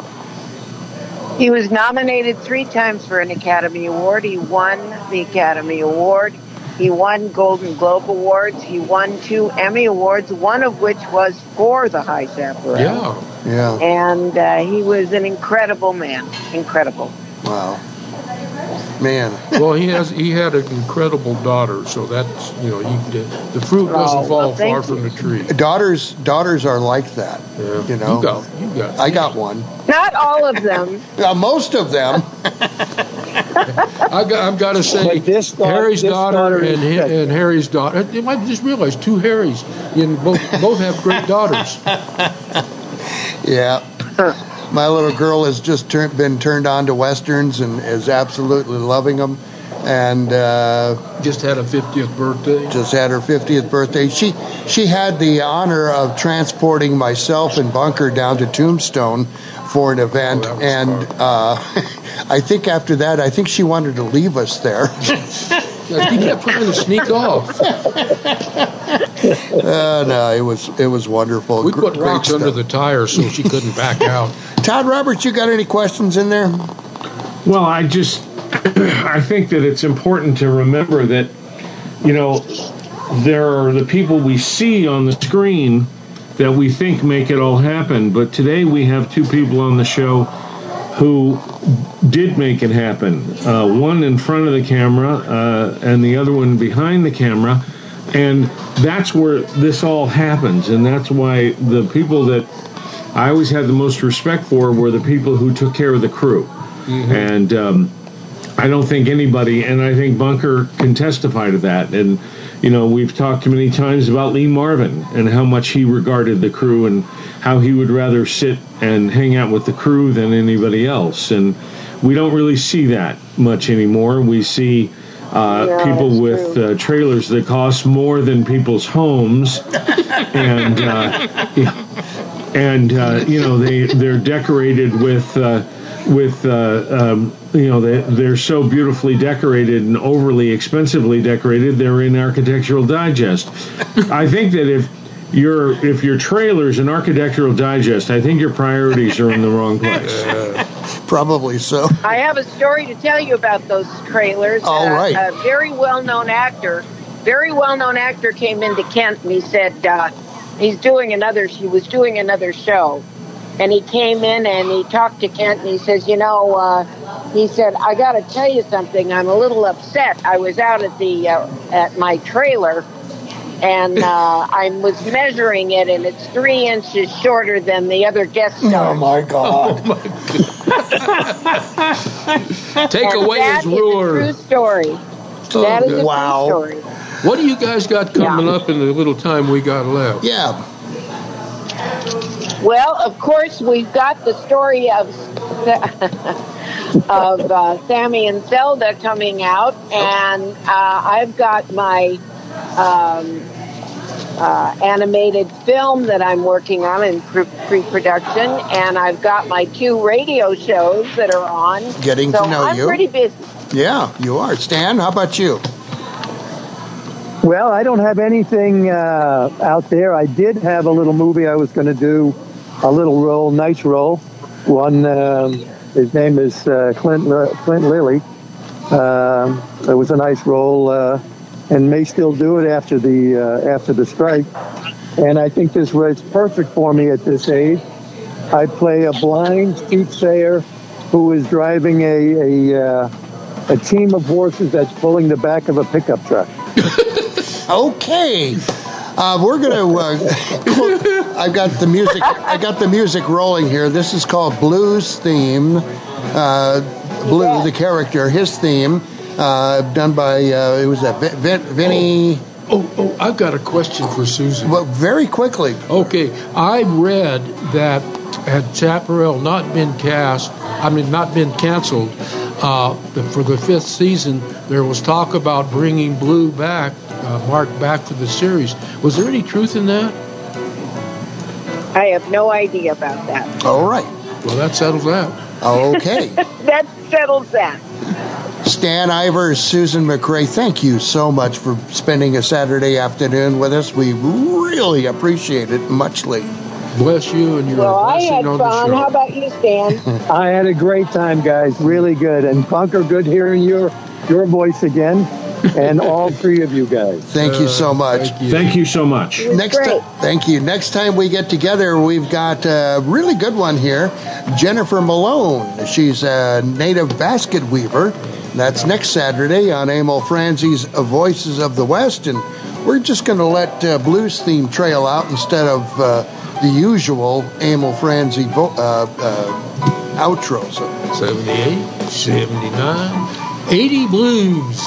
He was nominated three times for an Academy Award. He won the Academy Award. He won Golden Globe Awards. He won two Emmy Awards, one of which was for the High Chaparral. Yeah. Yeah. And uh, he was an incredible man. Incredible. Wow. Man. well, he has he had an incredible daughter, so that's you know you, the fruit doesn't Oh, fall well, thank far from the tree. Daughters, daughters are like that. Yeah. You know. You got you got. I got one. Not all of them. Uh, most of them. I got, I've got to say, But this daughter- Harry's this daughter, daughter and, is Ha- and Harry's daughter. I just realized two Harrys, and both both have great daughters. Yeah. My little girl has just been turned on to westerns and is absolutely loving them. And uh, just had a 50th birthday. Just had her 50th birthday. She she had the honor of transporting myself and Bunker down to Tombstone for an event, and uh, I think after that, I think she wanted to leave us there. he kept trying to sneak off. Uh, no, it was it was wonderful. We Gr- put great rocks under the tires so she couldn't back out. Todd Roberts, you got any questions in there? Well, I just I think that it's important to remember that you know there are the people we see on the screen that we think make it all happen, but today we have two people on the show who did make it happen. Uh, one in front of the camera uh, and the other one behind the camera. And that's where this all happens. And that's why the people that I always had the most respect for were the people who took care of the crew. And um, I don't think anybody, and I think Bunker can testify to that. And, you know, we've talked many times about Lee Marvin and how much he regarded the crew and how he would rather sit and hang out with the crew than anybody else. And we don't really see that much anymore. We see uh, Yeah, people with uh, trailers that cost more than people's homes. and, uh, yeah, and uh, you know, they, they're decorated with. Uh, with uh, um, you know they, they're so beautifully decorated and overly expensively decorated they're in architectural digest i think that if your if your trailer's an architectural digest i think your priorities are in the wrong place Probably so. I have a story to tell you about those trailers. All Uh, right. A very well-known actor, very well-known actor came into Kent and he said uh, he's doing another. He was doing another show, and he came in and he talked to Kent and he says, you know, uh, he said, I got to tell you something. I'm a little upset. I was out at the uh, at my trailer. And uh, I was measuring it, and it's three inches shorter than the other guest stars. Oh my God! Take And away that his is a ruler. true story. that is a wow. true story. What do you guys got coming up in the little time we got left? Yeah. Well, of course, we've got the story of of uh, Sammy and Zelda coming out, and uh, I've got my um, uh, animated film that I'm working on in pre- pre-production, and I've got my two radio shows that are on. Getting so to know I'm you. pretty busy. Yeah, you are. Stan, how about you? Well, I don't have anything uh, out there. I did have a little movie I was going to do, a little role, nice role. One, um, his name is uh, Clint Li- Clint Lilley. Um, it was a nice role, uh, and may still do it after the uh, after the strike. And I think this was perfect for me at this age. I play a blind soothsayer who is driving a a, uh, a team of horses that's pulling the back of a pickup truck. Okay. Uh, we're gonna. Uh, I've got the music. I got the music rolling here. This is called Blues theme. Uh, Blue, the character, his theme, uh, done by uh, it was that Vin, Vinny. Oh, oh, I've got a question for Susan. Well, very quickly. Okay, I read that had Chaparral not been cast, I mean, not been canceled, uh, for the fifth season, there was talk about bringing Blue back, uh, Mark back for the series. Was there any truth in that? I have no idea about that. All right. Well, that settles that. Okay. that settles that. Stan Ivers, Susan McCray, thank you so much for spending a Saturday afternoon with us. We really appreciate it muchly. Bless you and your Well, I had on the fun. show. How about you, Stan? I had a great time, guys. Really good. And Bunker, good hearing your your voice again, and all three of you guys. Thank you so much. Thank you so much. Next time, thank you. Next time we get together, we've got a really good one here. Jennifer Malone. She's a native basket weaver. That's next Saturday on Emil Franzi's Voices of the West, and we're just going to let uh, blues theme trail out instead of uh, the usual Emil Franzi vo- uh, uh, outro. So 78, 79, 80 blues.